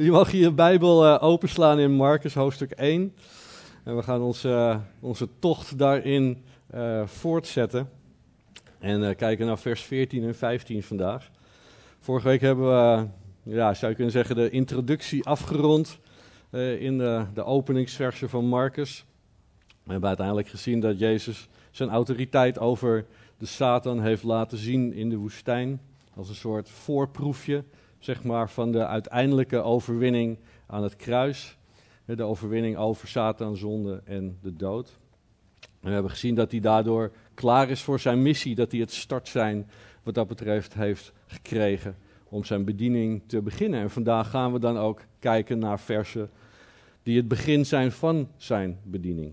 Je mag hier Bijbel uh, openslaan in Marcus hoofdstuk 1. En we gaan onze, uh, onze tocht daarin uh, voortzetten. En kijken naar vers 14 en 15 vandaag. Vorige week hebben we, ja, zou je kunnen zeggen, de introductie afgerond in de, de openingsversen van Marcus. We hebben uiteindelijk gezien dat Jezus zijn autoriteit over de Satan heeft laten zien in de woestijn. Als een soort voorproefje zeg maar, van de uiteindelijke overwinning aan het kruis. De overwinning over Satan, zonde en de dood. En we hebben gezien dat hij daardoor klaar is voor zijn missie, dat hij het startsein wat dat betreft heeft gekregen om zijn bediening te beginnen. En vandaag gaan we dan ook kijken naar versen die het begin zijn van zijn bediening.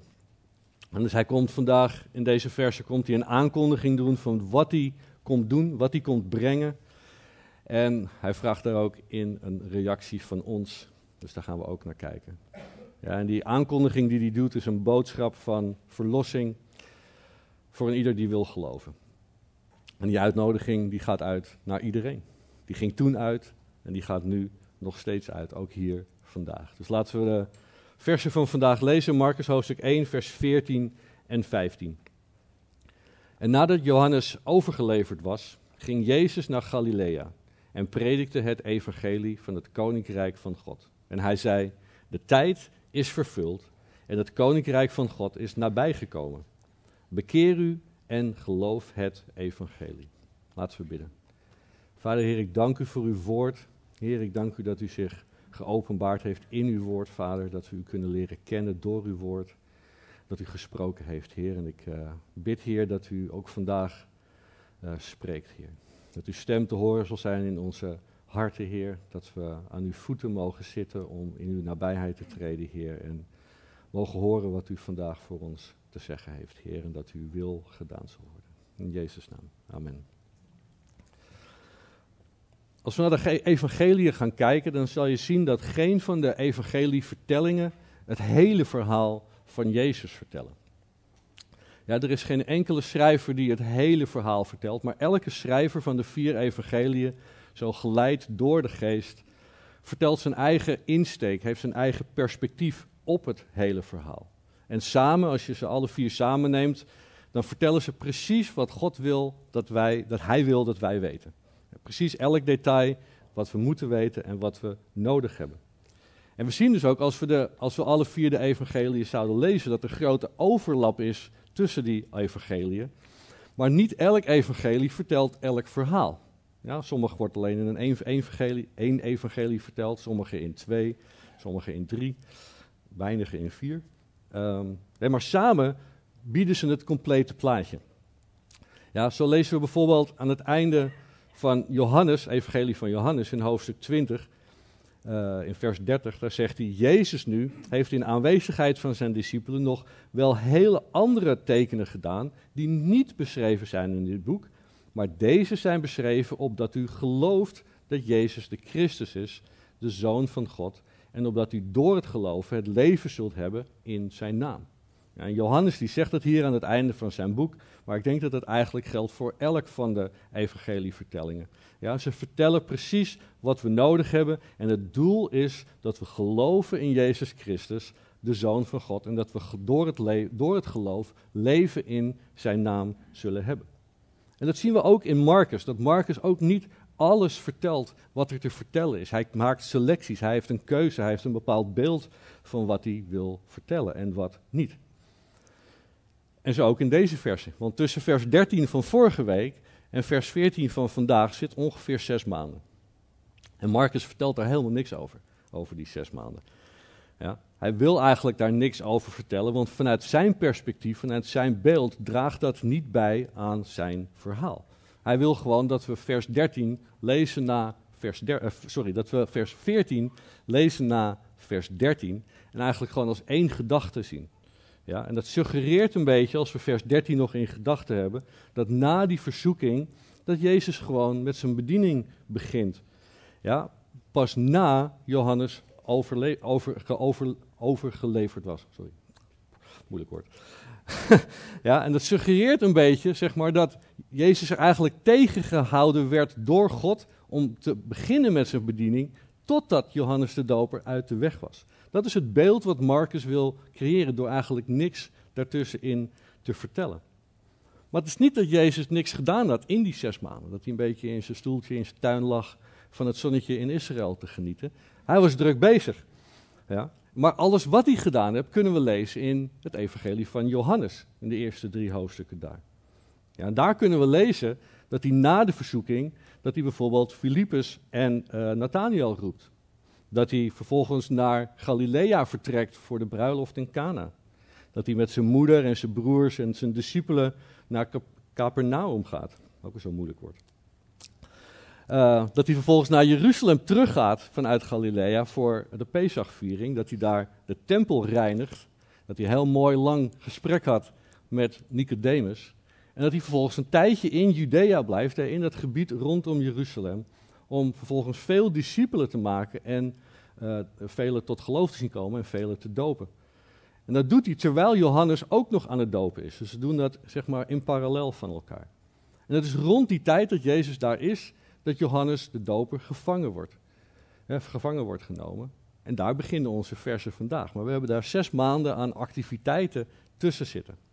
En dus hij komt vandaag in deze versen komt hij een aankondiging doen van wat hij komt doen, wat hij komt brengen en hij vraagt daar ook in een reactie van ons. Dus daar gaan we ook naar kijken. Ja, en die aankondiging die hij doet is een boodschap van verlossing voor een ieder die wil geloven. En die uitnodiging die gaat uit naar iedereen. Die ging toen uit en die gaat nu nog steeds uit, ook hier vandaag. Dus laten we de versen van vandaag lezen, Marcus hoofdstuk 1, vers 14 en 15. En nadat Johannes overgeleverd was, ging Jezus naar Galilea en predikte het evangelie van het koninkrijk van God. En hij zei: De tijd is vervuld en het koninkrijk van God is nabijgekomen. Bekeer u en geloof het evangelie. Laten we bidden. Vader Heer, ik dank u voor uw woord. Heer, ik dank u dat u zich geopenbaard heeft in uw woord, Vader. Dat we u kunnen leren kennen door uw woord. Dat u gesproken heeft, Heer. En ik uh, bid, Heer, dat u ook vandaag uh, spreekt, Heer. Dat uw stem te horen zal zijn in onze harten, Heer. Dat we aan uw voeten mogen zitten om in uw nabijheid te treden, Heer. En mogen horen wat u vandaag voor ons te zeggen heeft, Heer. En dat uw wil gedaan zal worden. In Jezus' naam. Amen. Als we naar de evangelie gaan kijken, dan zal je zien dat geen van de evangelievertellingen het hele verhaal van Jezus vertellen. Ja, er is geen enkele schrijver die het hele verhaal vertelt, maar elke schrijver van de vier evangeliën, zo geleid door de geest, vertelt zijn eigen insteek, heeft zijn eigen perspectief op het hele verhaal. En samen, als je ze alle vier samen neemt, dan vertellen ze precies wat God wil dat, wij, dat Hij wil dat wij weten. Precies elk detail wat we moeten weten en wat we nodig hebben. En we zien dus ook als we, de, als we alle vier de evangeliën zouden lezen, dat er grote overlap is tussen die evangeliën. Maar niet elk evangelie vertelt elk verhaal. Ja, sommige wordt alleen in een evangelie, één evangelie verteld, sommige in twee, sommige in drie, weinige in vier. Nee, maar samen bieden ze het complete plaatje. Ja, zo lezen we bijvoorbeeld aan het einde van Johannes, evangelie van Johannes in hoofdstuk 20, uh, in vers 30, daar zegt hij, Jezus nu heeft in aanwezigheid van zijn discipelen nog wel hele andere tekenen gedaan, die niet beschreven zijn in dit boek, maar deze zijn beschreven opdat u gelooft dat Jezus de Christus is, de Zoon van God, en opdat u door het geloven het leven zult hebben in zijn naam. Johannes die zegt het hier aan het einde van zijn boek, maar ik denk dat het eigenlijk geldt voor elk van de evangelievertellingen. Ja, ze vertellen precies wat we nodig hebben en het doel is dat we geloven in Jezus Christus, de Zoon van God, en dat we door het, door het geloof leven in zijn naam zullen hebben. En dat zien we ook in Marcus, dat Marcus ook niet alles vertelt wat er te vertellen is. Hij maakt selecties, hij heeft een keuze, hij heeft een bepaald beeld van wat hij wil vertellen en wat niet. En zo ook in deze versie. Want tussen vers 13 van vorige week en vers 14 van vandaag zit ongeveer zes maanden. En Marcus vertelt daar helemaal niks over, over die zes maanden. Ja, hij wil eigenlijk daar niks over vertellen, want vanuit zijn perspectief, vanuit zijn beeld, draagt dat niet bij aan zijn verhaal. Hij wil gewoon dat we vers 13 lezen na vers der, uh, sorry, dat we vers 14 lezen na vers 13, en eigenlijk gewoon als één gedachte zien. Ja, en dat suggereert een beetje, als we vers 13 nog in gedachten hebben, dat na die verzoeking, dat Jezus gewoon met zijn bediening begint. Ja, pas na Johannes over, over, overgeleverd was. Sorry, moeilijk woord. ja, en dat suggereert een beetje, zeg maar, dat Jezus er eigenlijk tegengehouden werd door God om te beginnen met zijn bediening, totdat Johannes de Doper uit de weg was. Dat is het beeld wat Marcus wil creëren door eigenlijk niks daartussenin te vertellen. Maar het is niet dat Jezus niks gedaan had in die zes maanden. Dat hij een beetje in zijn stoeltje in zijn tuin lag van het zonnetje in Israël te genieten. Hij was druk bezig. Ja. Maar alles wat hij gedaan heeft, kunnen we lezen in het evangelie van Johannes. In de eerste drie hoofdstukken daar. Ja, en daar kunnen we lezen dat hij na de verzoeking, dat hij bijvoorbeeld Filippus en uh, Nathaniel roept. Dat hij vervolgens naar Galilea vertrekt voor de bruiloft in Cana. Dat hij met zijn moeder en zijn broers en zijn discipelen naar Capernaum gaat. Ook zo moeilijk woord. Uh, dat hij vervolgens naar Jeruzalem teruggaat vanuit Galilea voor de Pesachviering. Dat hij daar de tempel reinigt. Dat hij heel mooi lang gesprek had met Nicodemus. En dat hij vervolgens een tijdje in Judea blijft, in dat gebied rondom Jeruzalem. Om vervolgens veel discipelen te maken en uh, velen tot geloof te zien komen en velen te dopen. En dat doet hij terwijl Johannes ook nog aan het dopen is. Dus ze doen dat zeg maar in parallel van elkaar. En het is rond die tijd dat Jezus daar is, dat Johannes de doper gevangen wordt. gevangen wordt genomen. En daar beginnen onze versen vandaag. Maar we hebben daar zes maanden aan activiteiten tussen zitten.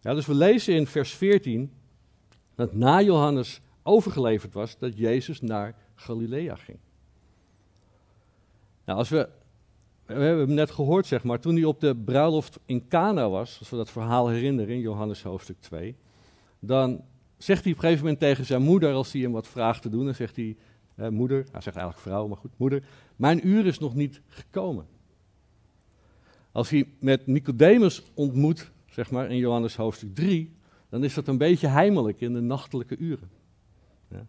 Ja, dus we lezen in vers 14 dat na Johannes overgeleverd was dat Jezus naar Galilea ging. Nou, als we, we hebben hem net gehoord, zeg maar, toen hij op de bruiloft in Cana was, als we dat verhaal herinneren in Johannes hoofdstuk 2, dan zegt hij op een gegeven moment tegen zijn moeder, als hij hem wat vraagt te doen, dan zegt hij, eh, moeder, hij zegt eigenlijk vrouw, maar goed, moeder, mijn uur is nog niet gekomen. Als hij met Nicodemus ontmoet, zeg maar in Johannes hoofdstuk 3, dan is dat een beetje heimelijk in de nachtelijke uren. Ja.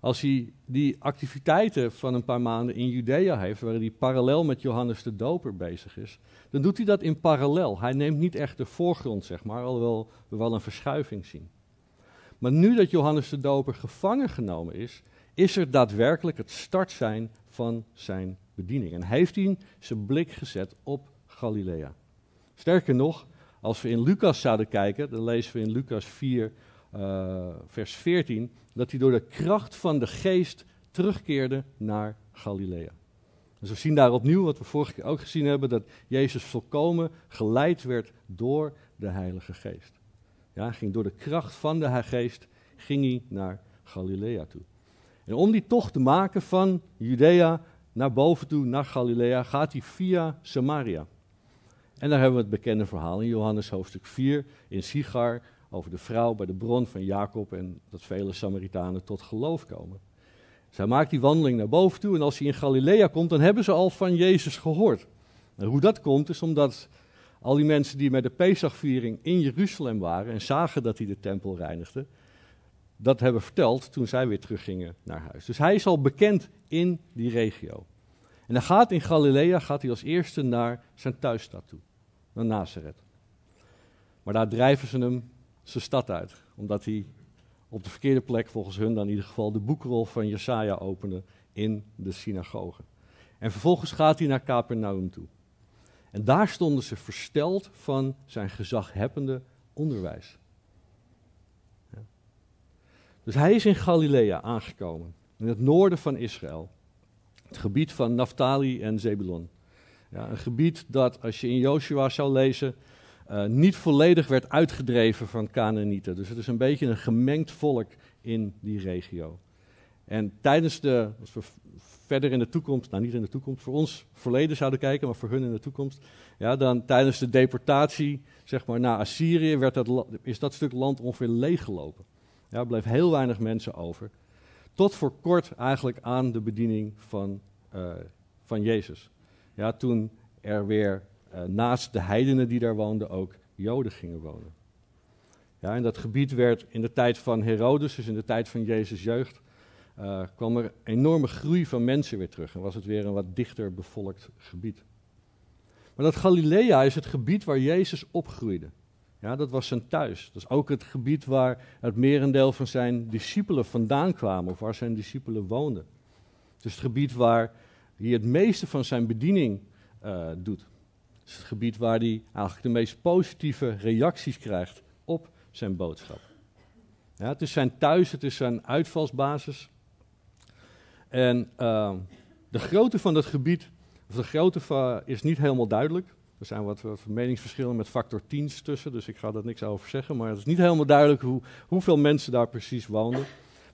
Als hij die activiteiten van een paar maanden in Judea heeft, waar hij parallel met Johannes de Doper bezig is, dan doet hij dat in parallel. Hij neemt niet echt de voorgrond, zeg maar, alhoewel we wel een verschuiving zien. Maar nu dat Johannes de Doper gevangen genomen is, is er daadwerkelijk het start zijn van zijn bediening. En heeft hij zijn blik gezet op Galilea. Sterker nog, als we in Lucas zouden kijken, dan lezen we in Lucas 4, uh, eh, vers 14, dat hij door de kracht van de geest terugkeerde naar Galilea. Dus we zien daar opnieuw, wat we vorige keer ook gezien hebben, dat Jezus volkomen geleid werd door de Heilige Geest. Ja, ging door de kracht van de Geest ging hij naar Galilea toe. En om die tocht te maken van Judea naar boven toe, naar Galilea, gaat hij via Samaria. En daar hebben we het bekende verhaal in Johannes hoofdstuk 4 in Sigar over de vrouw bij de bron van Jacob en dat vele Samaritanen tot geloof komen. Zij maakt die wandeling naar boven toe en als hij in Galilea komt, dan hebben ze al van Jezus gehoord. En hoe dat komt is omdat al die mensen die met de Pesachviering in Jeruzalem waren en zagen dat hij de tempel reinigde, dat hebben verteld toen zij weer teruggingen naar huis. Dus hij is al bekend in die regio. En hij gaat in Galilea gaat hij als eerste naar zijn thuisstad toe, naar Nazareth. Maar daar drijven ze hem zijn stad uit, omdat hij op de verkeerde plek, volgens hun dan in ieder geval, de boekrol van Jesaja opende in de synagoge. En vervolgens gaat hij naar Capernaum toe. En daar stonden ze versteld van zijn gezaghebbende onderwijs. Ja. Dus hij is in Galilea aangekomen, in het noorden van Israël. Het gebied van Naphtali en Zebulon. Ja, een gebied dat, als je in Joshua zou lezen, uh, niet volledig werd uitgedreven van Canaanieten. Dus het is een beetje een gemengd volk in die regio. En tijdens de, als we verder in de toekomst, nou niet in de toekomst, voor ons verleden zouden kijken, maar voor hun in de toekomst, ja, dan tijdens de deportatie zeg maar, naar Assyrië werd dat, is dat stuk land ongeveer leeggelopen. Ja, er bleef heel weinig mensen over. Tot voor kort eigenlijk aan de bediening van, uh, van Jezus. Ja, toen er weer uh, naast de heidenen die daar woonden ook Joden gingen wonen. Ja, en dat gebied werd in de tijd van Herodes, dus in de tijd van Jezus' jeugd, uh, kwam er enorme groei van mensen weer terug en was het weer een wat dichter bevolkt gebied. Maar dat Galilea is het gebied waar Jezus opgroeide. Ja, dat was zijn thuis. Dat is ook het gebied waar het merendeel van zijn discipelen vandaan kwamen, of waar zijn discipelen woonden. Het is het gebied waar hij het meeste van zijn bediening uh, doet. Het is het gebied waar hij eigenlijk de meest positieve reacties krijgt op zijn boodschap. Ja, het is zijn thuis, het is zijn uitvalsbasis. En uh, de grootte van dat gebied, of de grootte is niet helemaal duidelijk. Er zijn wat, wat, meningsverschillen met factor 10 tussen, dus ik ga daar niks over zeggen. Maar het is niet helemaal duidelijk hoe, hoeveel mensen daar precies woonden.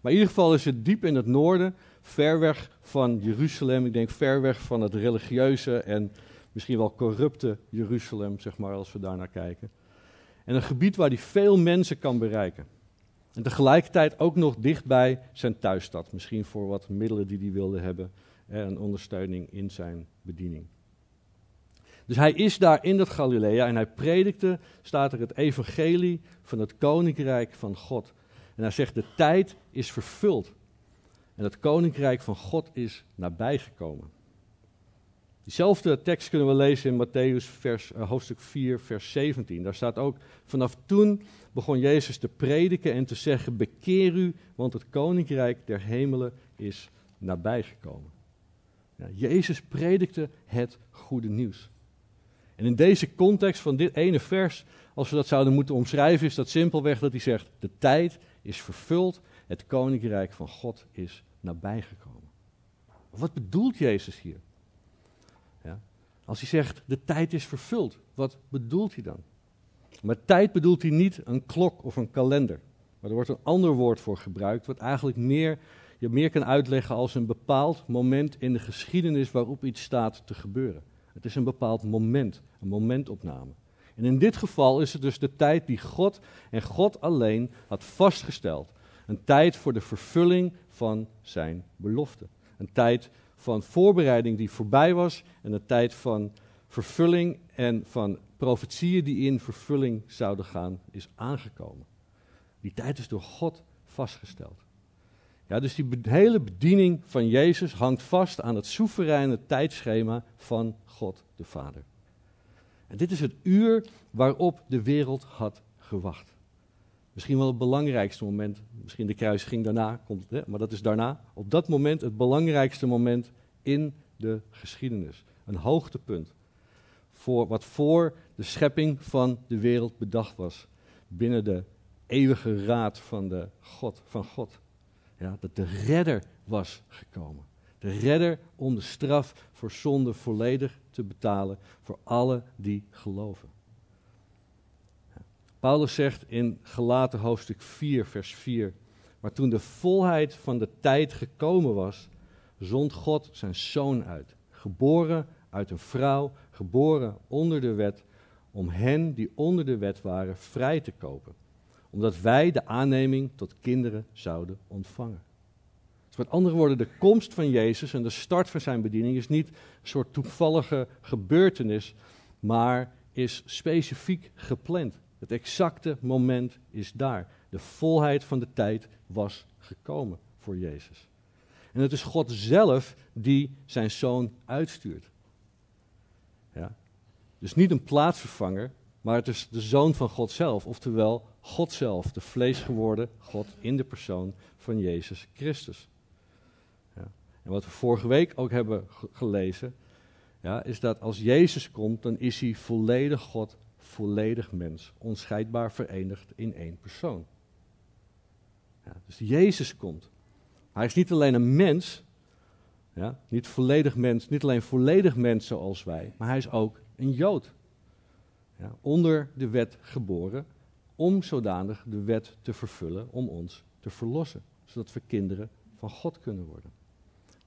Maar in ieder geval is het diep in het noorden, ver weg van Jeruzalem. Ik denk ver weg van het religieuze en misschien wel corrupte Jeruzalem, zeg maar, als we daar naar kijken. En een gebied waar hij veel mensen kan bereiken. En tegelijkertijd ook nog dichtbij zijn thuisstad. Misschien voor wat middelen die hij wilde hebben en ondersteuning in zijn bediening. Dus hij is daar in dat Galilea en hij predikte, staat er het evangelie van het koninkrijk van God. En hij zegt, de tijd is vervuld. En het koninkrijk van God is nabijgekomen. Diezelfde tekst kunnen we lezen in Matthäus vers, uh, hoofdstuk 4, vers 17. Daar staat ook, vanaf toen begon Jezus te prediken en te zeggen, bekeer u, want het koninkrijk der hemelen is nabijgekomen. Ja, Jezus predikte het goede nieuws. En in deze context van dit ene vers, als we dat zouden moeten omschrijven, is dat simpelweg dat hij zegt, de tijd is vervuld, het koninkrijk van God is nabijgekomen. Wat bedoelt Jezus hier? Ja? Als hij zegt, de tijd is vervuld, wat bedoelt hij dan? Maar tijd bedoelt hij niet een klok of een kalender. Maar er wordt een ander woord voor gebruikt, wat eigenlijk meer, je meer kan uitleggen als een bepaald moment in de geschiedenis waarop iets staat te gebeuren. Het is een bepaald moment, een momentopname. En in dit geval is het dus de tijd die God en God alleen had vastgesteld. Een tijd voor de vervulling van zijn belofte. Een tijd van voorbereiding die voorbij was en een tijd van vervulling en van profetieën die in vervulling zouden gaan, is aangekomen. Die tijd is door God vastgesteld. Ja, dus die hele bediening van Jezus hangt vast aan het soevereine tijdschema van God de Vader. Dit is het uur waarop de wereld had gewacht. Misschien wel het belangrijkste moment, misschien de kruisiging daarna, komt het, maar dat is daarna, op dat moment het belangrijkste moment in de geschiedenis. Een hoogtepunt voor wat voor de schepping van de wereld bedacht was. Binnen de eeuwige raad van, de God, van God. Ja, dat de redder was gekomen. De redder om de straf voor zonde volledig te betalen voor alle die geloven. Paulus zegt in Gelaten hoofdstuk 4, vers 4. Maar toen de volheid van de tijd gekomen was, zond God zijn zoon uit. Geboren uit een vrouw, geboren onder de wet, om hen die onder de wet waren vrij te kopen. Omdat wij de aanneming tot kinderen zouden ontvangen. Dus met andere woorden, de komst van Jezus en de start van zijn bediening is niet een soort toevallige gebeurtenis, maar is specifiek gepland. Het exacte moment is daar. De volheid van de tijd was gekomen voor Jezus. En het is God zelf die zijn zoon uitstuurt. Ja? Dus niet een plaatsvervanger, maar het is de zoon van God zelf, oftewel God zelf, de vlees geworden God in de persoon van Jezus Christus. En wat we vorige week ook hebben gelezen, ja, is dat als Jezus komt, dan is hij volledig God, volledig mens, onscheidbaar verenigd in één persoon. Ja, dus Jezus komt. Hij is niet alleen een mens, ja, niet volledig mens, niet alleen volledig mens zoals wij, maar hij is ook een Jood. Ja, onder de wet geboren, om zodanig de wet te vervullen, om ons te verlossen, zodat we kinderen van God kunnen worden.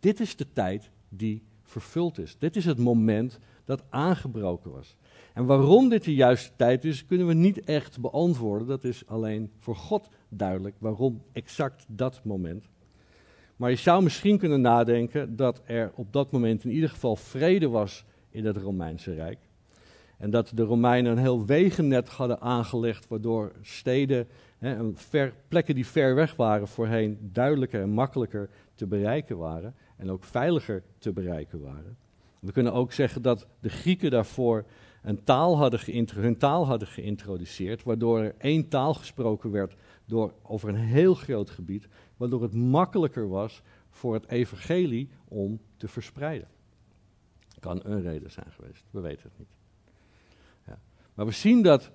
Dit is de tijd die vervuld is. Dit is het moment dat aangebroken was. En waarom dit de juiste tijd is, kunnen we niet echt beantwoorden. Dat is alleen voor God duidelijk waarom exact dat moment. Maar je zou misschien kunnen nadenken dat er op dat moment in ieder geval vrede was in het Romeinse Rijk. En dat de Romeinen een heel wegennet hadden aangelegd, waardoor steden, hè, ver, plekken die ver weg waren, voorheen duidelijker en makkelijker te bereiken waren. En ook veiliger te bereiken waren. We kunnen ook zeggen dat de Grieken daarvoor een taal hadden hun taal hadden geïntroduceerd, waardoor er één taal gesproken werd door, over een heel groot gebied, waardoor het makkelijker was voor het evangelie om te verspreiden. Kan een reden zijn geweest, we weten het niet. Ja. Maar we zien dat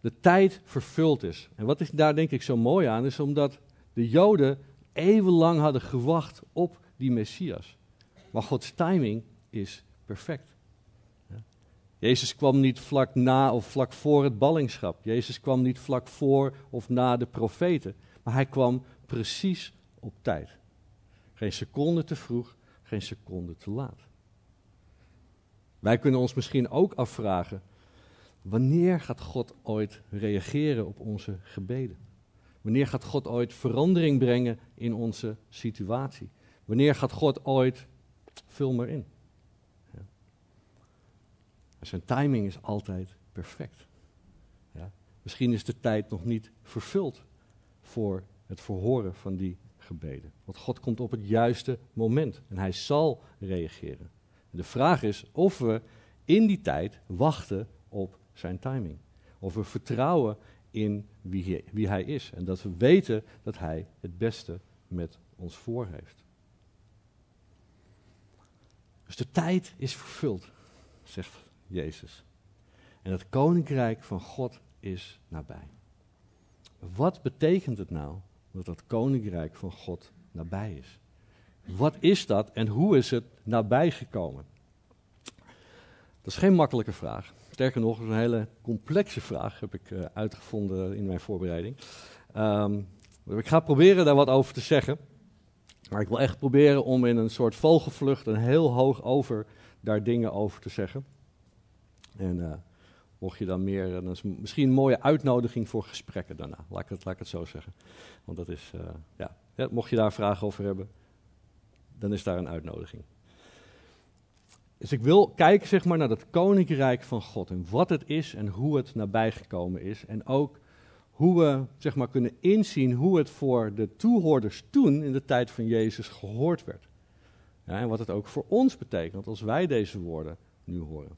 de tijd vervuld is. En wat is daar denk ik zo mooi aan, is omdat de Joden eeuwenlang hadden gewacht op die Messias. Maar Gods timing is perfect. Jezus kwam niet vlak na of vlak voor het ballingschap. Jezus kwam niet vlak voor of na de profeten. Maar hij kwam precies op tijd. Geen seconde te vroeg, geen seconde te laat. Wij kunnen ons misschien ook afvragen: wanneer gaat God ooit reageren op onze gebeden? Wanneer gaat God ooit verandering brengen in onze situatie? Wanneer gaat God ooit, vul maar in. Ja. Zijn timing is altijd perfect. Ja. Misschien is de tijd nog niet vervuld voor het verhoren van die gebeden. Want God komt op het juiste moment en hij zal reageren. De vraag is of we in die tijd wachten op zijn timing. Of we vertrouwen in wie hij, wie hij is en dat we weten dat hij het beste met ons voor heeft. Dus de tijd is vervuld, zegt Jezus. En het koninkrijk van God is nabij. Wat betekent het nou dat het koninkrijk van God nabij is? Wat is dat en hoe is het nabij gekomen? Dat is geen makkelijke vraag. Sterker nog, een hele complexe vraag, heb ik uh, uitgevonden in mijn voorbereiding. Um, ik ga proberen daar wat over te zeggen. Maar ik wil echt proberen om in een soort vogelvlucht en heel hoog over daar dingen over te zeggen. En uh, mocht je dan meer, dan is misschien een mooie uitnodiging voor gesprekken daarna. Laat ik het, laat ik het zo zeggen. Want dat is, uh, ja, ja, mocht je daar vragen over hebben, dan is daar een uitnodiging. Dus ik wil kijken zeg maar, naar het koninkrijk van God en wat het is en hoe het nabijgekomen is. En ook hoe we zeg maar, kunnen inzien hoe het voor de toehoorders toen in de tijd van Jezus gehoord werd. Ja, en wat het ook voor ons betekent als wij deze woorden nu horen.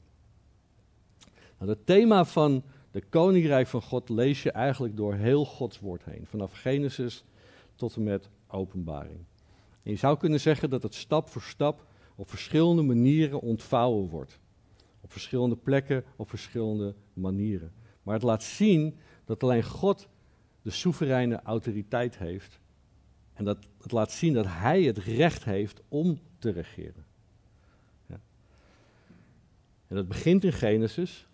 Nou, het thema van de koninkrijk van God lees je eigenlijk door heel Gods woord heen. Vanaf Genesis tot en met openbaring. En je zou kunnen zeggen dat het stap voor stap op verschillende manieren ontvouwen wordt. Op verschillende plekken, op verschillende manieren. Maar het laat zien dat alleen God de soevereine autoriteit heeft. En dat het laat zien dat Hij het recht heeft om te regeren. Ja. En dat begint in Genesis.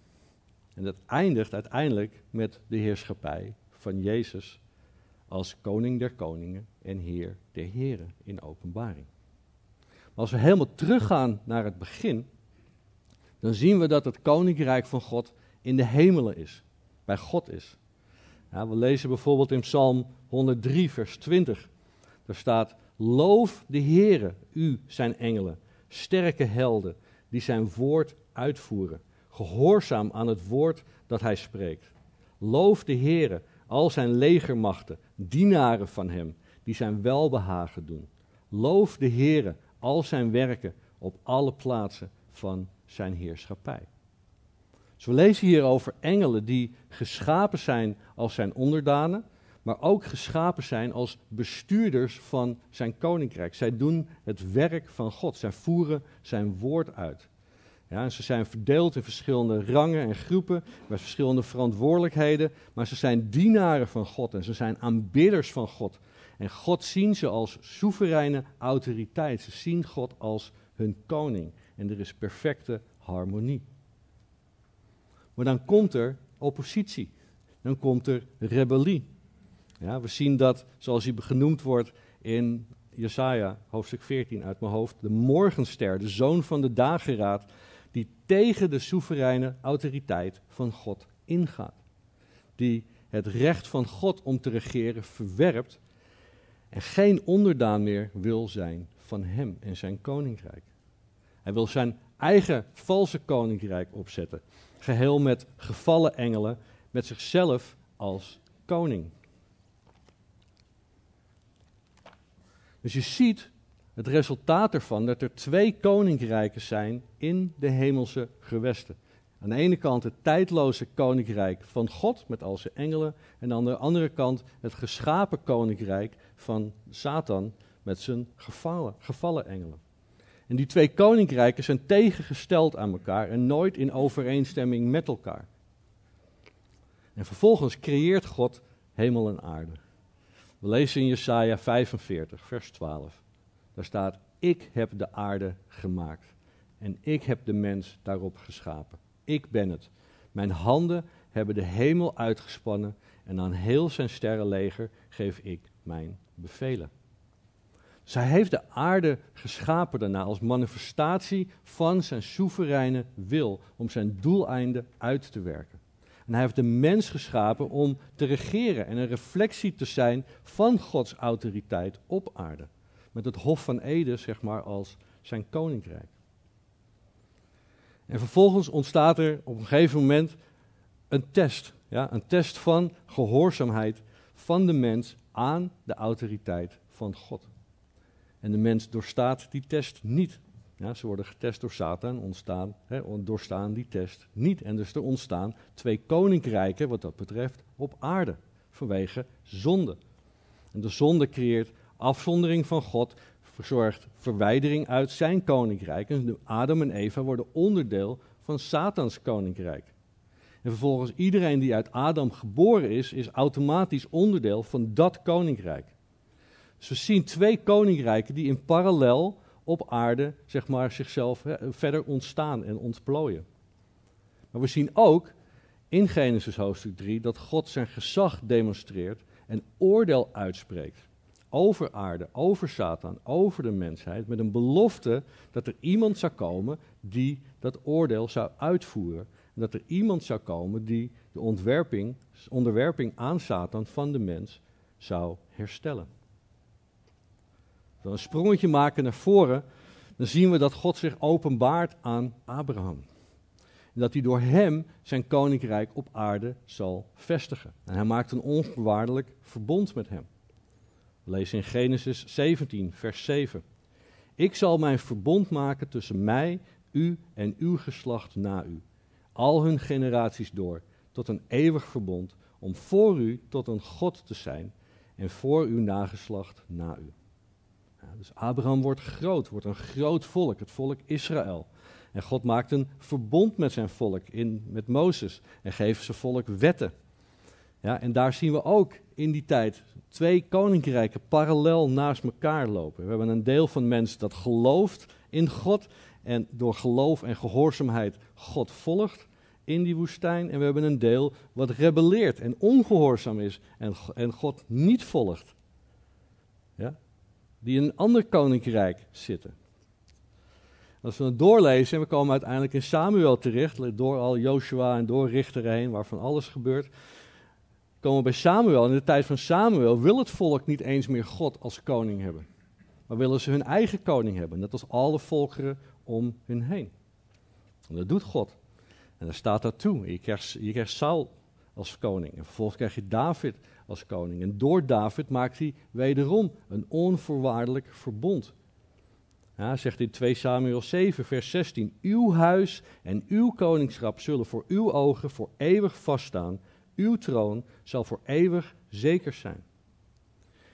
En dat eindigt uiteindelijk met de heerschappij van Jezus als koning der koningen en heer der heren in openbaring. Maar als we helemaal teruggaan naar het begin, dan zien we dat het koninkrijk van God in de hemelen is, bij God is. Ja, we lezen bijvoorbeeld in Psalm 103, vers 20. Daar staat: Loof de Heere, u zijn engelen, sterke helden, die zijn woord uitvoeren, gehoorzaam aan het woord dat hij spreekt. Loof de Heere, al zijn legermachten, dienaren van hem, die zijn welbehagen doen. Loof de Heere, al zijn werken op alle plaatsen van zijn heerschappij. Dus we lezen hier over engelen die geschapen zijn als zijn onderdanen, maar ook geschapen zijn als bestuurders van zijn koninkrijk. Zij doen het werk van God, zij voeren zijn woord uit. Ja, en ze zijn verdeeld in verschillende rangen en groepen, met verschillende verantwoordelijkheden, maar ze zijn dienaren van God en ze zijn aanbidders van God. En God zien ze als soevereine autoriteit. Ze zien God als hun koning. En er is perfecte harmonie. Maar dan komt er oppositie. Dan komt er rebellie. Ja, we zien dat, zoals hij genoemd wordt in Jesaja, hoofdstuk 14 uit mijn hoofd, de morgenster, de zoon van de dageraad, die tegen de soevereine autoriteit van God ingaat. Die het recht van God om te regeren verwerpt en geen onderdaan meer wil zijn van hem en zijn koninkrijk. Hij wil zijn eigen valse koninkrijk opzetten. Geheel met gevallen engelen, met zichzelf als koning. Dus je ziet het resultaat ervan dat er twee koninkrijken zijn in de hemelse gewesten. Aan de ene kant het tijdloze koninkrijk van God met al zijn engelen. En aan de andere kant het geschapen koninkrijk van Satan met zijn gevallen, gevallen engelen. En die twee koninkrijken zijn tegengesteld aan elkaar en nooit in overeenstemming met elkaar. En vervolgens creëert God hemel en aarde. We lezen in Jesaja 45, vers 12. Daar staat, ik heb de aarde gemaakt en ik heb de mens daarop geschapen. Ik ben het. Mijn handen hebben de hemel uitgespannen en aan heel zijn sterrenleger geef ik mijn bevelen. Zij heeft de aarde geschapen daarna als manifestatie van zijn soevereine wil om zijn doeleinden uit te werken. En hij heeft de mens geschapen om te regeren en een reflectie te zijn van Gods autoriteit op aarde. Met het Hof van Ede, zeg maar, als zijn koninkrijk. En vervolgens ontstaat er op een gegeven moment een test. Ja, een test van gehoorzaamheid van de mens aan de autoriteit van God. En de mens doorstaat die test niet. Ja, ze worden getest door Satan, ontstaan, doorstaan die test niet. En dus er ontstaan twee koninkrijken, wat dat betreft, op aarde. Vanwege zonde. En de zonde creëert afzondering van God, verzorgt verwijdering uit zijn koninkrijk. En Adam en Eva worden onderdeel van Satans koninkrijk. En vervolgens iedereen die uit Adam geboren is, is automatisch onderdeel van dat koninkrijk. Dus we zien twee koninkrijken die in parallel op aarde zeg maar, zichzelf verder ontstaan en ontplooien. Maar we zien ook in Genesis hoofdstuk 3 dat God zijn gezag demonstreert en oordeel uitspreekt over aarde, over Satan, over de mensheid, met een belofte dat er iemand zou komen die dat oordeel zou uitvoeren. En dat er iemand zou komen die de onderwerping aan Satan van de mens zou herstellen. We een sprongetje maken naar voren, dan zien we dat God zich openbaart aan Abraham. En dat hij door hem zijn koninkrijk op aarde zal vestigen. En hij maakt een onvoorwaardelijk verbond met hem. Lees in Genesis 17, vers 7. Ik zal mijn verbond maken tussen mij, u en uw geslacht na u, al hun generaties door, tot een eeuwig verbond, om voor u tot een God te zijn en voor uw nageslacht na u. Dus Abraham wordt groot, wordt een groot volk, het volk Israël. En God maakt een verbond met zijn volk, in, met Mozes, en geeft zijn volk wetten. Ja, en daar zien we ook in die tijd twee koninkrijken parallel naast elkaar lopen. We hebben een deel van mensen dat gelooft in God en door geloof en gehoorzaamheid God volgt in die woestijn. En we hebben een deel wat rebelleert en ongehoorzaam is en, en God niet volgt. Ja? Die in een ander koninkrijk zitten. Als we het doorlezen en we komen uiteindelijk in Samuel terecht, door al Joshua en door Richter heen, waarvan alles gebeurt komen bij Samuel. In de tijd van Samuel wil het volk niet eens meer God als koning hebben. Maar willen ze hun eigen koning hebben, net als alle volkeren om hun heen. En dat doet God. En daar staat dat toe. Je krijgt, je krijgt Saul als koning. En vervolgens krijg je David als koning. En door David maakt hij wederom een onvoorwaardelijk verbond. Ja, zegt in 2 Samuel 7, vers 16: Uw huis en uw koningschap zullen voor uw ogen voor eeuwig vaststaan uw troon zal voor eeuwig zeker zijn.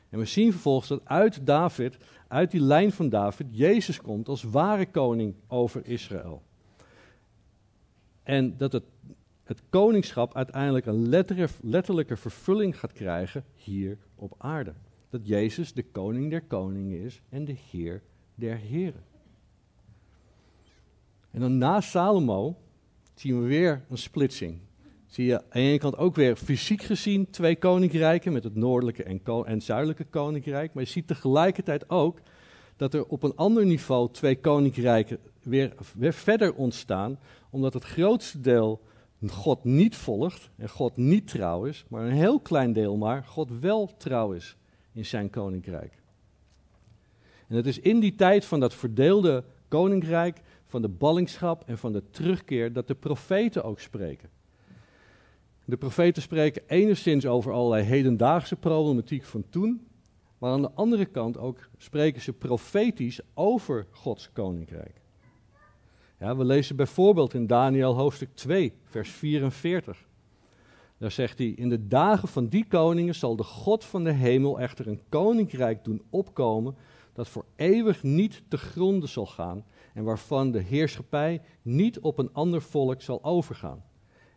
En we zien vervolgens dat uit David, uit die lijn van David, Jezus komt als ware koning over Israël. En dat het, het koningschap uiteindelijk een letterlijke vervulling gaat krijgen hier op aarde. Dat Jezus de koning der koningen is en de heer der heren. En dan na Salomo zien we weer een splitsing zie je aan de ene kant ook weer fysiek gezien twee koninkrijken met het noordelijke en, en zuidelijke koninkrijk. Maar je ziet tegelijkertijd ook dat er op een ander niveau twee koninkrijken weer, weer verder ontstaan, omdat het grootste deel God niet volgt en God niet trouw is, maar een heel klein deel maar God wel trouw is in zijn koninkrijk. En het is in die tijd van dat verdeelde koninkrijk van de ballingschap en van de terugkeer dat de profeten ook spreken. De profeten spreken enigszins over allerlei hedendaagse problematiek van toen, maar aan de andere kant ook spreken ze profetisch over Gods koninkrijk. Ja, we lezen bijvoorbeeld in Daniel hoofdstuk 2, vers 44. Daar zegt hij: In de dagen van die koningen zal de God van de hemel echter een koninkrijk doen opkomen dat voor eeuwig niet te gronden zal gaan en waarvan de heerschappij niet op een ander volk zal overgaan.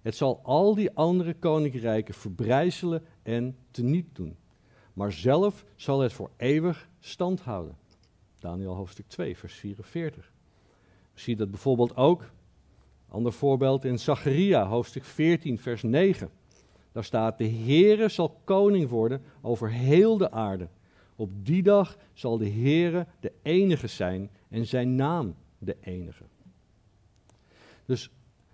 Het zal al die andere koninkrijken verbrijzelen en teniet doen. Maar zelf zal het voor eeuwig stand houden. Daniel hoofdstuk 2, vers 44. We zien dat bijvoorbeeld ook. Ander voorbeeld in Zacharia hoofdstuk 14, vers 9. Daar staat: De Heere zal koning worden over heel de aarde. Op die dag zal de Heere de enige zijn en zijn naam de enige. Dus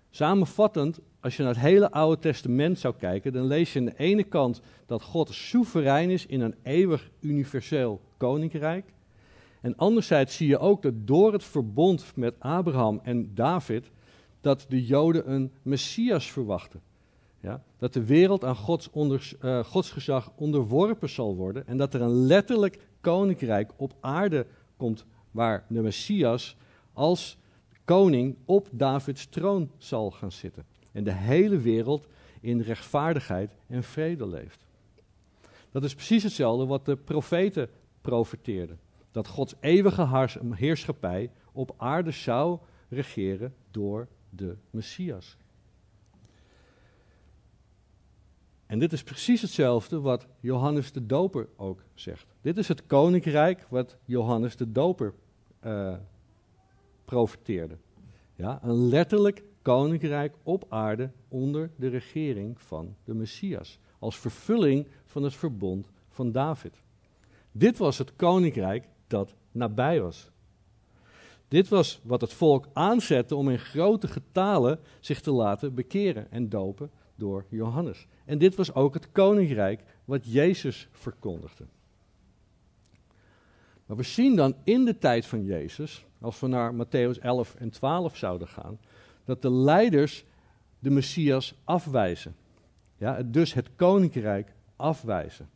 samenvattend, als je naar het hele Oude Testament zou kijken, dan lees je aan de ene kant dat God soeverein is in een eeuwig universeel koninkrijk. En anderzijds zie je ook dat door het verbond met Abraham en David, dat de Joden een Messias verwachten. Ja, dat de wereld aan Gods, uh, Gods gezag onderworpen zal worden en dat er een letterlijk koninkrijk op aarde komt waar de Messias als koning op Davids troon zal gaan zitten. En de hele wereld in rechtvaardigheid en vrede leeft. Dat is precies hetzelfde wat de profeten profeteerden. Dat Gods eeuwige heerschappij op aarde zou regeren door de Messias. En dit is precies hetzelfde wat Johannes de Doper ook zegt. Dit is het koninkrijk wat Johannes de Doper uh, profeteerde. Ja, een letterlijk koninkrijk op aarde onder de regering van de Messias. Als vervulling van het verbond van David. Dit was het koninkrijk dat nabij was. Dit was wat het volk aanzette om in grote getalen zich te laten bekeren en dopen door Johannes. En dit was ook het koninkrijk wat Jezus verkondigde. Maar we zien dan in de tijd van Jezus, als we naar Matthäus 11 en 12 zouden gaan, dat de leiders de Messias afwijzen. Ja, dus het koninkrijk afwijzen.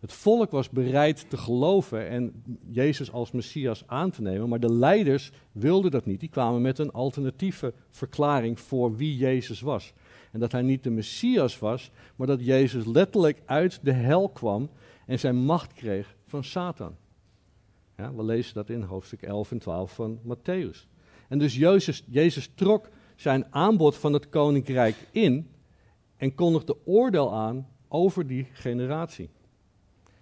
Het volk was bereid te geloven en Jezus als Messias aan te nemen, maar de leiders wilden dat niet. Die kwamen met een alternatieve verklaring voor wie Jezus was. En dat hij niet de Messias was, maar dat Jezus letterlijk uit de hel kwam en zijn macht kreeg van Satan. Ja, we lezen dat in hoofdstuk 11 en 12 van Matthäus. En dus Jezus, Jezus trok zijn aanbod van het koninkrijk in en kondigde oordeel aan over die generatie.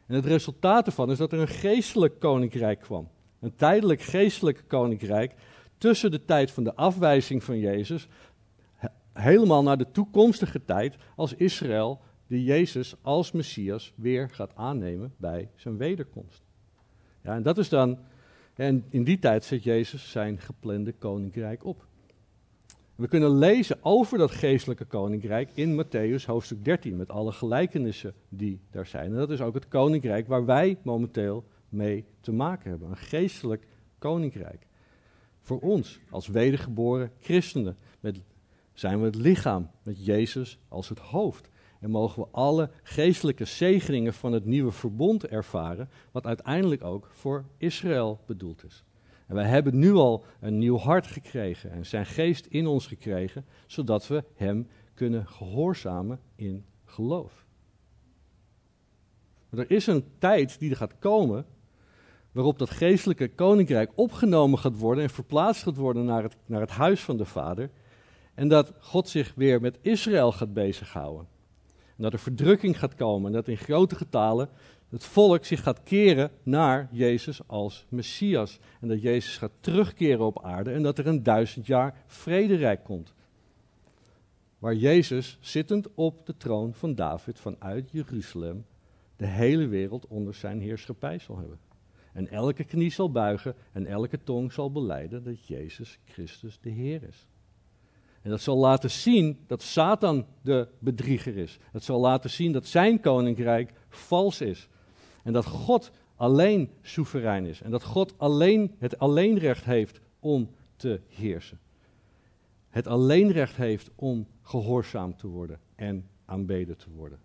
En het resultaat ervan is dat er een geestelijk koninkrijk kwam. Een tijdelijk geestelijk koninkrijk tussen de tijd van de afwijzing van Jezus helemaal naar de toekomstige tijd als Israël de Jezus als Messias weer gaat aannemen bij zijn wederkomst. Ja, en dat is dan, en in die tijd zet Jezus zijn geplande koninkrijk op. We kunnen lezen over dat geestelijke koninkrijk in Matthäus hoofdstuk 13, met alle gelijkenissen die daar zijn. En dat is ook het koninkrijk waar wij momenteel mee te maken hebben. Een geestelijk koninkrijk. Voor ons als wedergeboren christenen met zijn we het lichaam met Jezus als het hoofd. En mogen we alle geestelijke zegeningen van het nieuwe verbond ervaren, wat uiteindelijk ook voor Israël bedoeld is. En wij hebben nu al een nieuw hart gekregen en zijn geest in ons gekregen, zodat we hem kunnen gehoorzamen in geloof. Maar er is een tijd die er gaat komen waarop dat geestelijke koninkrijk opgenomen gaat worden en verplaatst gaat worden naar het, naar het huis van de Vader. En dat God zich weer met Israël gaat bezighouden. En dat er verdrukking gaat komen en dat in grote getalen het volk zich gaat keren naar Jezus als Messias. En dat Jezus gaat terugkeren op aarde en dat er een duizend jaar vrederijk komt. Waar Jezus, zittend op de troon van David vanuit Jeruzalem, de hele wereld onder zijn heerschappij zal hebben. En elke knie zal buigen en elke tong zal beleiden dat Jezus Christus de Heer is. En dat zal laten zien dat Satan de bedrieger is. Het zal laten zien dat zijn koninkrijk vals is. En dat God alleen soeverein is. En dat God alleen het alleenrecht heeft om te heersen. Het alleenrecht heeft om gehoorzaam te worden en aanbeden te worden.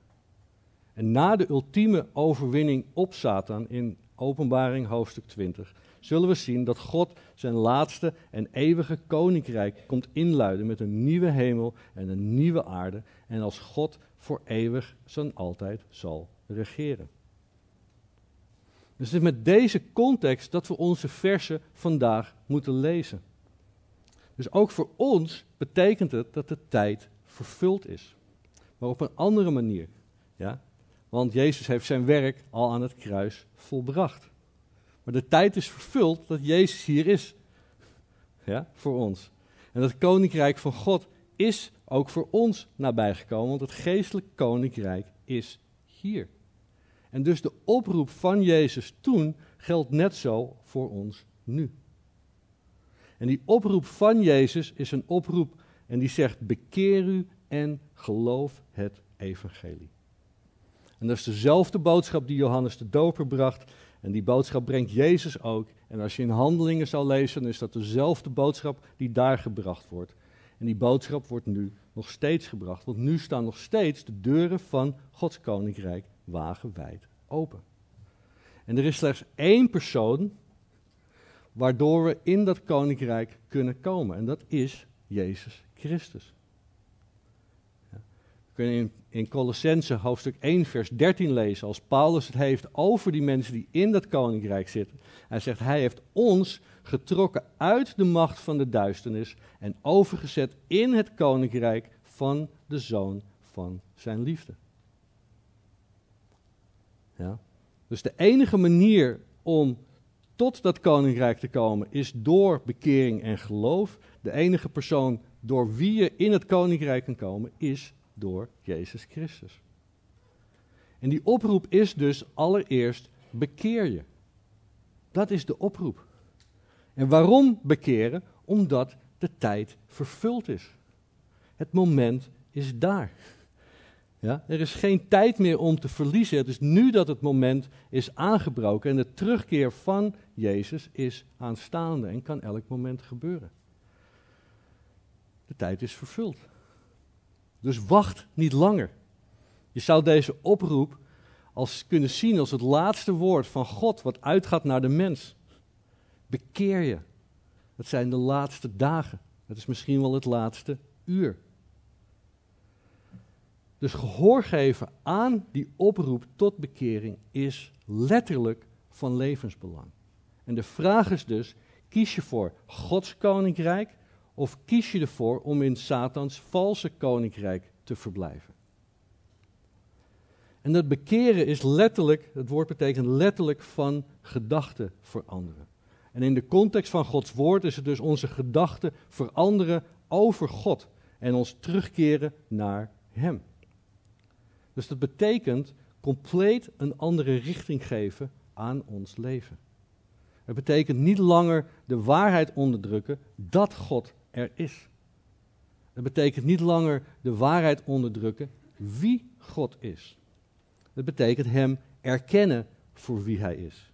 En na de ultieme overwinning op Satan in Openbaring hoofdstuk 20 zullen we zien dat God zijn laatste en eeuwige koninkrijk komt inluiden met een nieuwe hemel en een nieuwe aarde en als God voor eeuwig zijn altijd zal regeren. Dus het is met deze context dat we onze versen vandaag moeten lezen. Dus ook voor ons betekent het dat de tijd vervuld is. Maar op een andere manier. Ja? Want Jezus heeft zijn werk al aan het kruis volbracht. Maar de tijd is vervuld dat Jezus hier is. Ja, voor ons. En dat koninkrijk van God is ook voor ons nabijgekomen, want het geestelijk koninkrijk is hier. En dus de oproep van Jezus toen geldt net zo voor ons nu. En die oproep van Jezus is een oproep en die zegt: bekeer u en geloof het evangelie. En dat is dezelfde boodschap die Johannes de Doper bracht. En die boodschap brengt Jezus ook. En als je in handelingen zou lezen, dan is dat dezelfde boodschap die daar gebracht wordt. En die boodschap wordt nu nog steeds gebracht. Want nu staan nog steeds de deuren van Gods koninkrijk wagenwijd open. En er is slechts één persoon waardoor we in dat koninkrijk kunnen komen. En dat is Jezus Christus. We kunnen in, in Colossense hoofdstuk 1 vers 13 lezen, als Paulus het heeft over die mensen die in dat koninkrijk zitten. Hij zegt, hij heeft ons getrokken uit de macht van de duisternis en overgezet in het koninkrijk van de zoon van zijn liefde. Dus de enige manier om tot dat koninkrijk te komen is door bekering en geloof. De enige persoon door wie je in het koninkrijk kan komen is door Jezus Christus. En die oproep is dus allereerst bekeer je. Dat is de oproep. En waarom bekeren? Omdat de tijd vervuld is. Het moment is daar. Ja, er is geen tijd meer om te verliezen. Het is nu dat het moment is aangebroken en de terugkeer van Jezus is aanstaande en kan elk moment gebeuren. De tijd is vervuld. Dus wacht niet langer. Je zou deze oproep als kunnen zien als het laatste woord van God wat uitgaat naar de mens. Bekeer je. Het zijn de laatste dagen. Het is misschien wel het laatste uur. Dus gehoor geven aan die oproep tot bekering is letterlijk van levensbelang. En de vraag is dus: kies je voor Gods koninkrijk of kies je ervoor om in Satans valse koninkrijk te verblijven? En dat bekeren is letterlijk, het woord betekent letterlijk van gedachten veranderen. En in de context van Gods woord is het dus onze gedachten veranderen over God en ons terugkeren naar Hem. Dus dat betekent compleet een andere richting geven aan ons leven. Het betekent niet langer de waarheid onderdrukken dat God er is. Het betekent niet langer de waarheid onderdrukken wie God is. Het betekent Hem erkennen voor wie Hij is.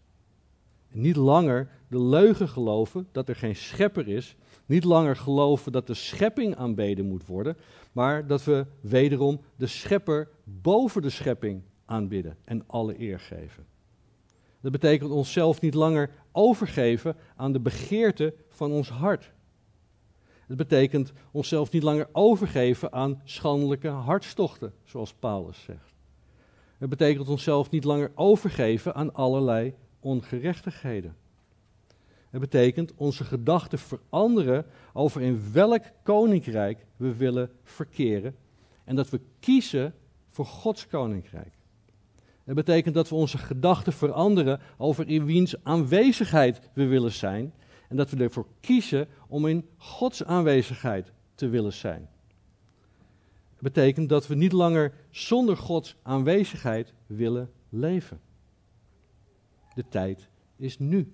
Niet langer de leugen geloven dat er geen schepper is. Niet langer geloven dat de schepping aanbeden moet worden. Maar dat we wederom de schepper boven de schepping aanbidden en alle eer geven. Dat betekent onszelf niet langer overgeven aan de begeerte van ons hart. Het betekent onszelf niet langer overgeven aan schandelijke hartstochten, zoals Paulus zegt. Het betekent onszelf niet langer overgeven aan allerlei ongerechtigheden. Het betekent onze gedachten veranderen over in welk koninkrijk we willen verkeren en dat we kiezen voor Gods koninkrijk. Het betekent dat we onze gedachten veranderen over in wiens aanwezigheid we willen zijn en dat we ervoor kiezen om in Gods aanwezigheid te willen zijn. Het betekent dat we niet langer zonder Gods aanwezigheid willen leven. De tijd is nu.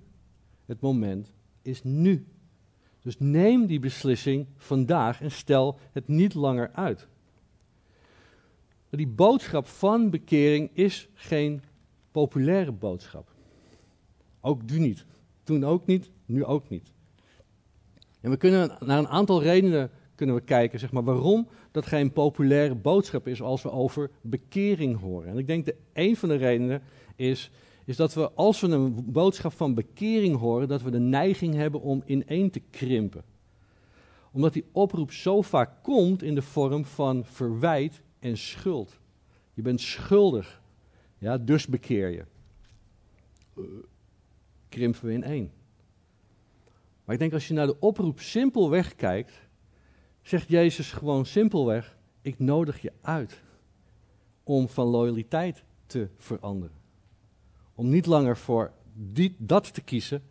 Het moment is nu. Dus neem die beslissing vandaag en stel het niet langer uit. Die boodschap van bekering is geen populaire boodschap. Ook nu niet. Toen ook niet, nu ook niet. En we kunnen naar een aantal redenen kunnen we kijken, zeg maar, waarom dat geen populaire boodschap is als we over bekering horen. En ik denk dat een van de redenen is, is dat we, als we een boodschap van bekering horen, dat we de neiging hebben om ineen te krimpen. Omdat die oproep zo vaak komt in de vorm van verwijt en schuld. Je bent schuldig, ja, dus bekeer je. Krimpen we ineen. Maar ik denk als je naar de oproep simpelweg kijkt, zegt Jezus gewoon simpelweg: Ik nodig je uit om van loyaliteit te veranderen. Om niet langer voor die, dat te kiezen,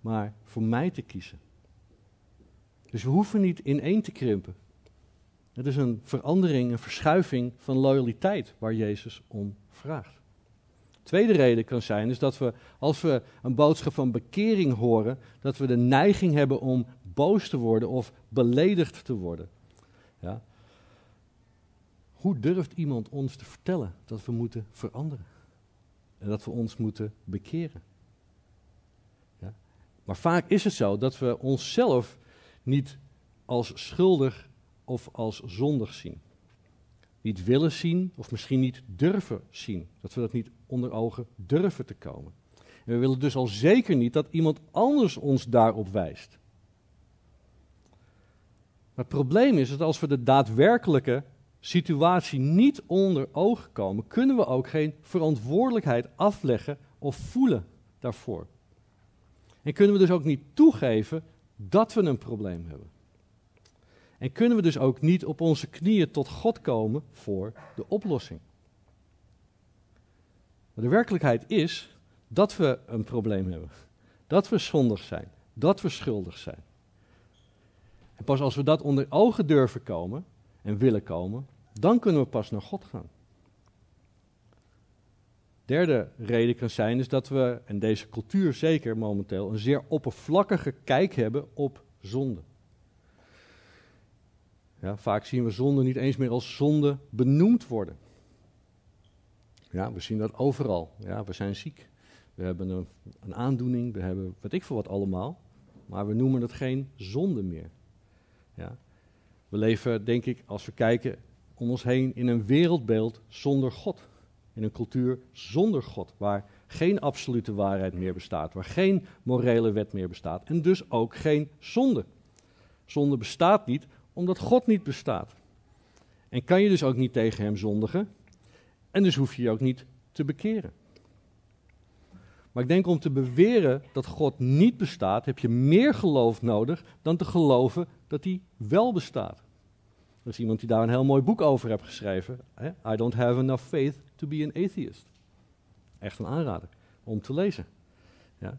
maar voor mij te kiezen. Dus we hoeven niet ineen te krimpen. Het is een verandering, een verschuiving van loyaliteit waar Jezus om vraagt. Tweede reden kan zijn is dat we, als we een boodschap van bekering horen, dat we de neiging hebben om boos te worden of beledigd te worden. Ja. Hoe durft iemand ons te vertellen dat we moeten veranderen? En dat we ons moeten bekeren? Ja. Maar vaak is het zo dat we onszelf niet als schuldig of als zondig zien. Niet willen zien of misschien niet durven zien. Dat we dat niet onder ogen durven te komen. En we willen dus al zeker niet dat iemand anders ons daarop wijst. Maar het probleem is dat als we de daadwerkelijke situatie niet onder ogen komen, kunnen we ook geen verantwoordelijkheid afleggen of voelen daarvoor. En kunnen we dus ook niet toegeven dat we een probleem hebben. En kunnen we dus ook niet op onze knieën tot God komen voor de oplossing. Maar de werkelijkheid is dat we een probleem hebben. Dat we zondig zijn. Dat we schuldig zijn. En pas als we dat onder ogen durven komen en willen komen, dan kunnen we pas naar God gaan. Derde reden kan zijn is dat we, en deze cultuur zeker momenteel, een zeer oppervlakkige kijk hebben op zonde. Ja, vaak zien we zonde niet eens meer als zonde benoemd worden. Ja, we zien dat overal. Ja, we zijn ziek. We hebben een, een aandoening, we hebben weet ik veel wat allemaal. Maar we noemen het geen zonde meer. Ja. We leven, denk ik, als we kijken om ons heen in een wereldbeeld zonder God. In een cultuur zonder God, waar geen absolute waarheid meer bestaat, waar geen morele wet meer bestaat en dus ook geen zonde. Zonde bestaat niet omdat God niet bestaat. En kan je dus ook niet tegen Hem zondigen en dus hoef je je ook niet te bekeren. Maar ik denk om te beweren dat God niet bestaat, heb je meer geloof nodig dan te geloven dat hij wel bestaat. Er is iemand die daar een heel mooi boek over heeft geschreven. Hè? I don't have enough faith to be an atheist. Echt een aanrader om te lezen. Ja.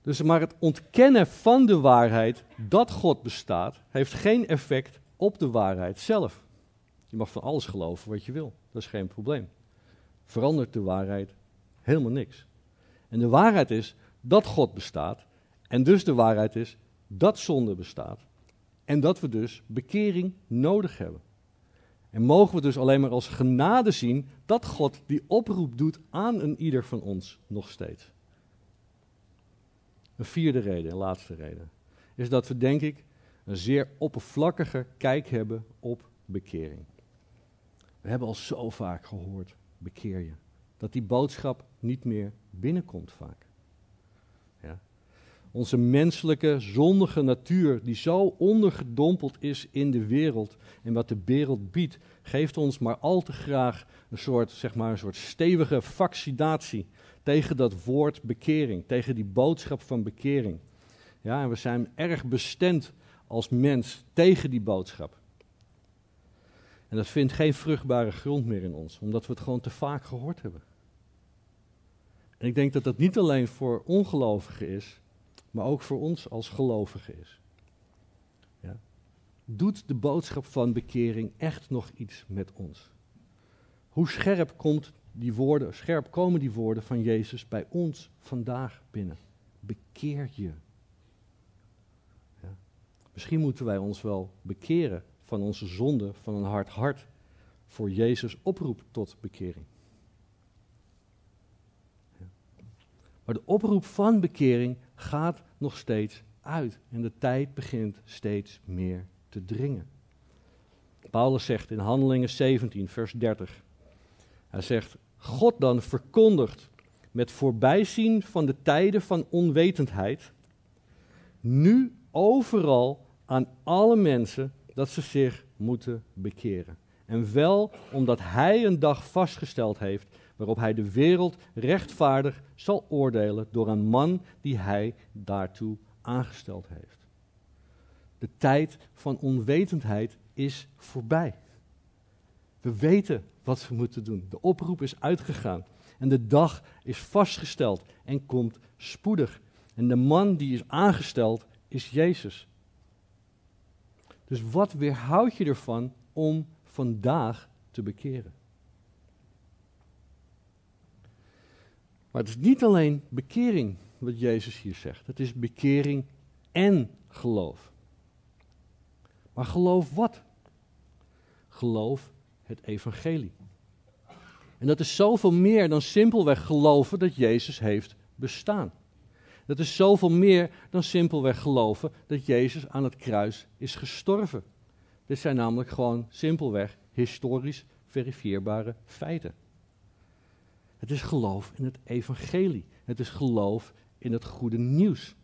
Dus maar het ontkennen van de waarheid dat God bestaat, heeft geen effect op de waarheid zelf. Je mag van alles geloven wat je wil, dat is geen probleem. Verandert de waarheid helemaal niks. En de waarheid is dat God bestaat, en dus de waarheid is dat zonde bestaat. En dat we dus bekering nodig hebben. En mogen we dus alleen maar als genade zien dat God die oproep doet aan een ieder van ons nog steeds. Een vierde reden, een laatste reden, is dat we denk ik een zeer oppervlakkige kijk hebben op bekering. We hebben al zo vaak gehoord, bekeer je. Dat die boodschap niet meer binnenkomt vaak. Onze menselijke, zondige natuur, die zo ondergedompeld is in de wereld en wat de wereld biedt, geeft ons maar al te graag een soort, zeg maar, een soort stevige vaccinatie tegen dat woord bekering, tegen die boodschap van bekering. Ja, en we zijn erg bestemd als mens tegen die boodschap. En dat vindt geen vruchtbare grond meer in ons, omdat we het gewoon te vaak gehoord hebben. En ik denk dat dat niet alleen voor ongelovigen is, maar ook voor ons als gelovigen is. Ja. Doet de boodschap van bekering echt nog iets met ons? Hoe scherp, komt die woorden, scherp komen die woorden van Jezus bij ons vandaag binnen? Bekeer je. Ja. Misschien moeten wij ons wel bekeren van onze zonde, van een hard hart, voor Jezus oproep tot bekering. Maar de oproep van bekering gaat nog steeds uit en de tijd begint steeds meer te dringen. Paulus zegt in Handelingen 17, vers 30. Hij zegt, God dan verkondigt met voorbijzien van de tijden van onwetendheid, nu overal aan alle mensen dat ze zich moeten bekeren. En wel omdat Hij een dag vastgesteld heeft waarop Hij de wereld rechtvaardig zal oordelen door een man die Hij daartoe aangesteld heeft. De tijd van onwetendheid is voorbij. We weten wat we moeten doen. De oproep is uitgegaan. En de dag is vastgesteld en komt spoedig. En de man die is aangesteld is Jezus. Dus wat weerhoud je ervan om vandaag te bekeren? Maar het is niet alleen bekering wat Jezus hier zegt. Het is bekering en geloof. Maar geloof wat? Geloof het evangelie. En dat is zoveel meer dan simpelweg geloven dat Jezus heeft bestaan. Dat is zoveel meer dan simpelweg geloven dat Jezus aan het kruis is gestorven. Dit zijn namelijk gewoon simpelweg historisch verifieerbare feiten. Het is geloof in het evangelie. Het is geloof in het goede nieuws.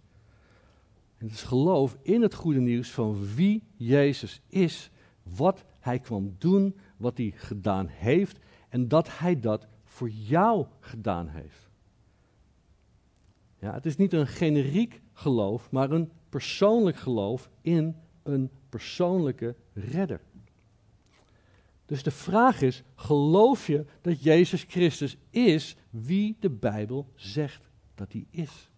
Het is geloof in het goede nieuws van wie Jezus is, wat hij kwam doen, wat hij gedaan heeft en dat hij dat voor jou gedaan heeft. Ja, het is niet een generiek geloof, maar een persoonlijk geloof in een persoonlijke redder. Dus de vraag is: geloof je dat Jezus Christus is wie de Bijbel zegt dat hij is?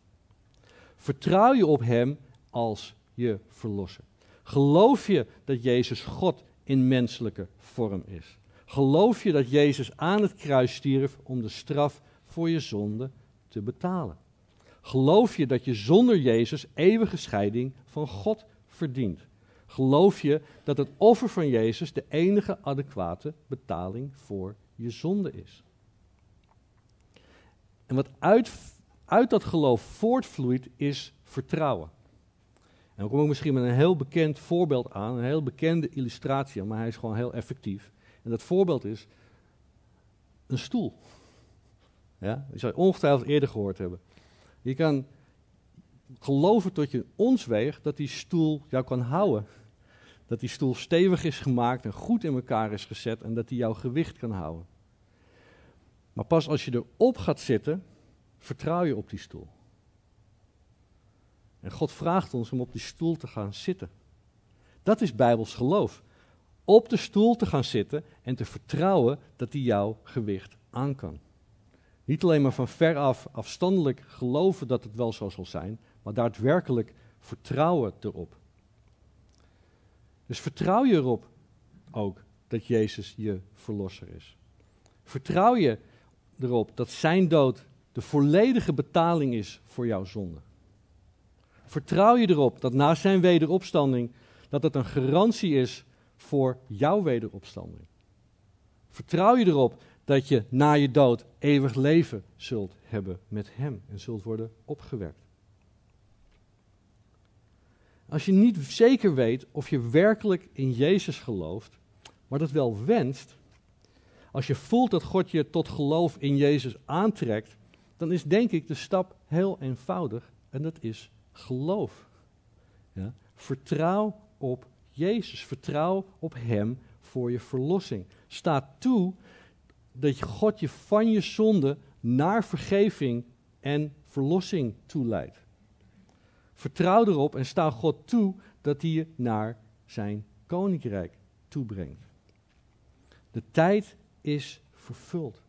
Vertrouw je op Hem als je verlosser? Geloof je dat Jezus God in menselijke vorm is? Geloof je dat Jezus aan het kruis stierf om de straf voor je zonde te betalen? Geloof je dat je zonder Jezus eeuwige scheiding van God verdient? Geloof je dat het offer van Jezus de enige adequate betaling voor je zonde is? En wat uit, uit dat geloof voortvloeit, is vertrouwen. En dan kom ik misschien met een heel bekend voorbeeld aan, een heel bekende illustratie, maar hij is gewoon heel effectief. En dat voorbeeld is een stoel. Ja, die zou je ongetwijfeld eerder gehoord hebben. Je kan geloven tot je ons weegt dat die stoel jou kan houden. Dat die stoel stevig is gemaakt en goed in elkaar is gezet en dat die jouw gewicht kan houden. Maar pas als je erop gaat zitten, vertrouw je op die stoel. En God vraagt ons om op die stoel te gaan zitten. Dat is Bijbels geloof. Op de stoel te gaan zitten en te vertrouwen dat hij jouw gewicht aan kan. Niet alleen maar van veraf afstandelijk geloven dat het wel zo zal zijn, maar daadwerkelijk vertrouwen erop. Dus vertrouw je erop ook dat Jezus je verlosser is. Vertrouw je erop dat zijn dood de volledige betaling is voor jouw zonde. Vertrouw je erop dat na zijn wederopstanding dat het een garantie is voor jouw wederopstanding. Vertrouw je erop dat je na je dood eeuwig leven zult hebben met Hem en zult worden opgewekt. Als je niet zeker weet of je werkelijk in Jezus gelooft, maar dat wel wenst, als je voelt dat God je tot geloof in Jezus aantrekt, dan is denk ik de stap heel eenvoudig en dat is geloof. Ja? Vertrouw op Jezus, vertrouw op Hem voor je verlossing. Sta toe dat God je van je zonde naar vergeving en verlossing toeleidt. Vertrouw erop en sta God toe dat hij je naar zijn koninkrijk toebrengt. De tijd is vervuld.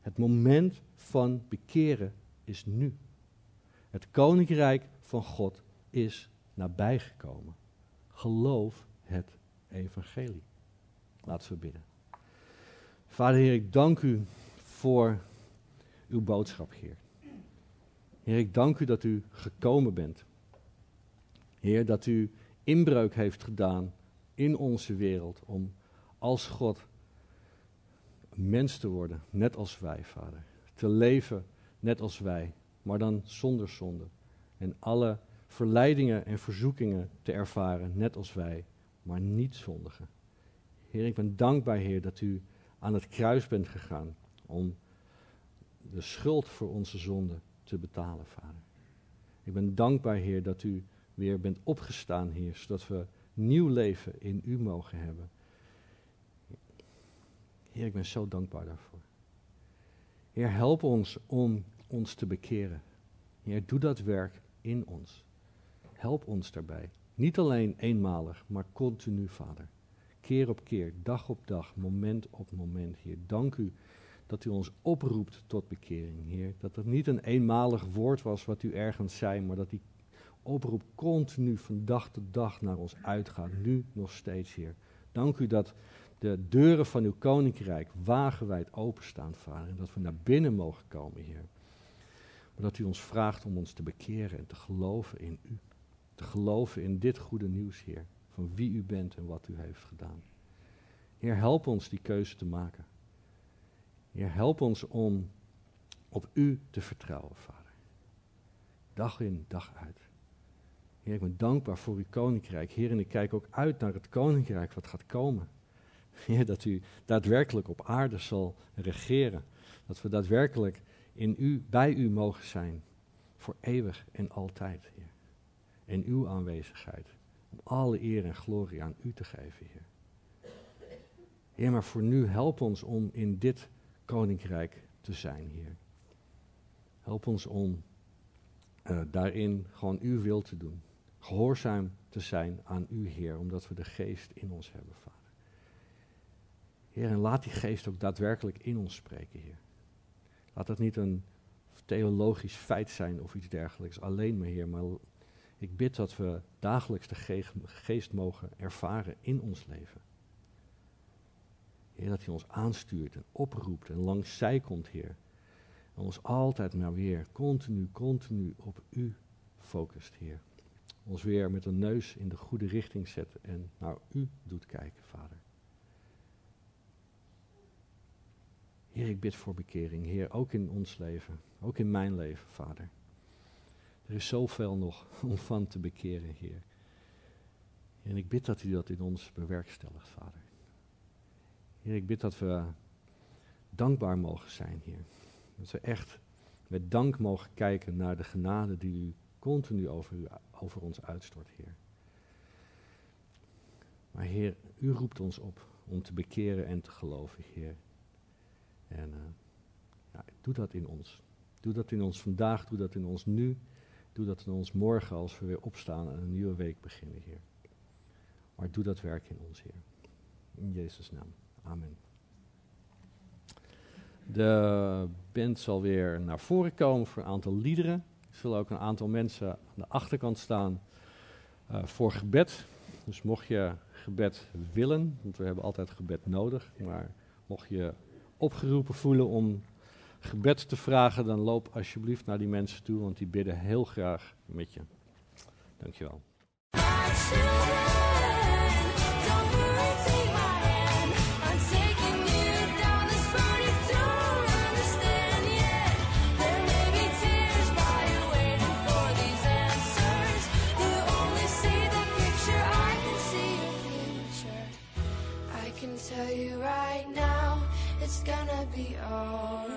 Het moment van bekeren is nu. Het koninkrijk van God is nabijgekomen. Geloof het evangelie. Laten we bidden. Vader Heer, ik dank u voor uw boodschap, Heer. Heer, ik dank u dat u gekomen bent. Heer, dat u inbreuk heeft gedaan in onze wereld om als God mens te worden, net als wij, Vader. Te leven net als wij, maar dan zonder zonde. En alle verleidingen en verzoekingen te ervaren, net als wij, maar niet zondigen. Heer, ik ben dankbaar, Heer, dat u aan het kruis bent gegaan om de schuld voor onze zonde te betalen, Vader. Ik ben dankbaar, Heer, dat u weer bent opgestaan, Heer, zodat we nieuw leven in u mogen hebben. Heer, ik ben zo dankbaar daarvoor. Heer, help ons om ons te bekeren. Heer, doe dat werk in ons. Help ons daarbij. Niet alleen eenmalig, maar continu, Vader. Keer op keer, dag op dag, moment op moment, Heer. Dank u dat u ons oproept tot bekering, Heer. Dat het niet een eenmalig woord was wat u ergens zei, maar dat die oproep continu van dag tot dag naar ons uitgaat. Nu nog steeds, Heer. Dank u dat de deuren van uw koninkrijk wagenwijd openstaan, Vader. En dat we naar binnen mogen komen, Heer. Maar dat u ons vraagt om ons te bekeren en te geloven in u. Te geloven in dit goede nieuws, Heer. Van wie u bent en wat u heeft gedaan. Heer, help ons die keuze te maken. Heer, help ons om op u te vertrouwen, Vader. Dag in, dag uit. Heer, ik ben dankbaar voor uw koninkrijk. Heer, en ik kijk ook uit naar het koninkrijk wat gaat komen. Heer, dat u daadwerkelijk op aarde zal regeren. Dat we daadwerkelijk in u, bij u mogen zijn. Voor eeuwig en altijd, Heer. In uw aanwezigheid. Om alle eer en glorie aan u te geven, Heer. Heer, maar voor nu help ons om in dit koninkrijk te zijn, Heer. Help ons om uh, daarin gewoon uw wil te doen. Gehoorzaam te zijn aan u, Heer, omdat we de geest in ons hebben, Vader. Heer, en laat die geest ook daadwerkelijk in ons spreken, Heer. Laat dat niet een theologisch feit zijn of iets dergelijks, alleen maar, Heer, maar ik bid dat we dagelijks de geest mogen ervaren in ons leven. Heer, dat hij ons aanstuurt en oproept en langs zij komt, Heer. En ons altijd maar weer continu, continu op U focust, Heer. Ons weer met een neus in de goede richting zetten en naar U doet kijken, Vader. Heer, ik bid voor bekering. Heer, ook in ons leven. Ook in mijn leven, Vader. Er is zoveel nog om van te bekeren, Heer. En ik bid dat U dat in ons bewerkstelligt, Vader. Heer, ik bid dat we dankbaar mogen zijn, Heer. Dat we echt met dank mogen kijken naar de genade die U continu over, u, over ons uitstort, Heer. Maar Heer, U roept ons op om te bekeren en te geloven, Heer. En uh, ja, doe dat in ons. Doe dat in ons vandaag, doe dat in ons nu. Doe dat in ons morgen als we weer opstaan en een nieuwe week beginnen, Heer. Maar doe dat werk in ons, Heer. In Jezus' naam. Amen. De band zal weer naar voren komen voor een aantal liederen. Er zullen ook een aantal mensen aan de achterkant staan uh, voor gebed. Dus mocht je gebed willen, want we hebben altijd gebed nodig, maar mocht je opgeroepen voelen om gebed te vragen, dan loop alsjeblieft naar die mensen toe, want die bidden heel graag met je. Dankjewel. Gonna be alright.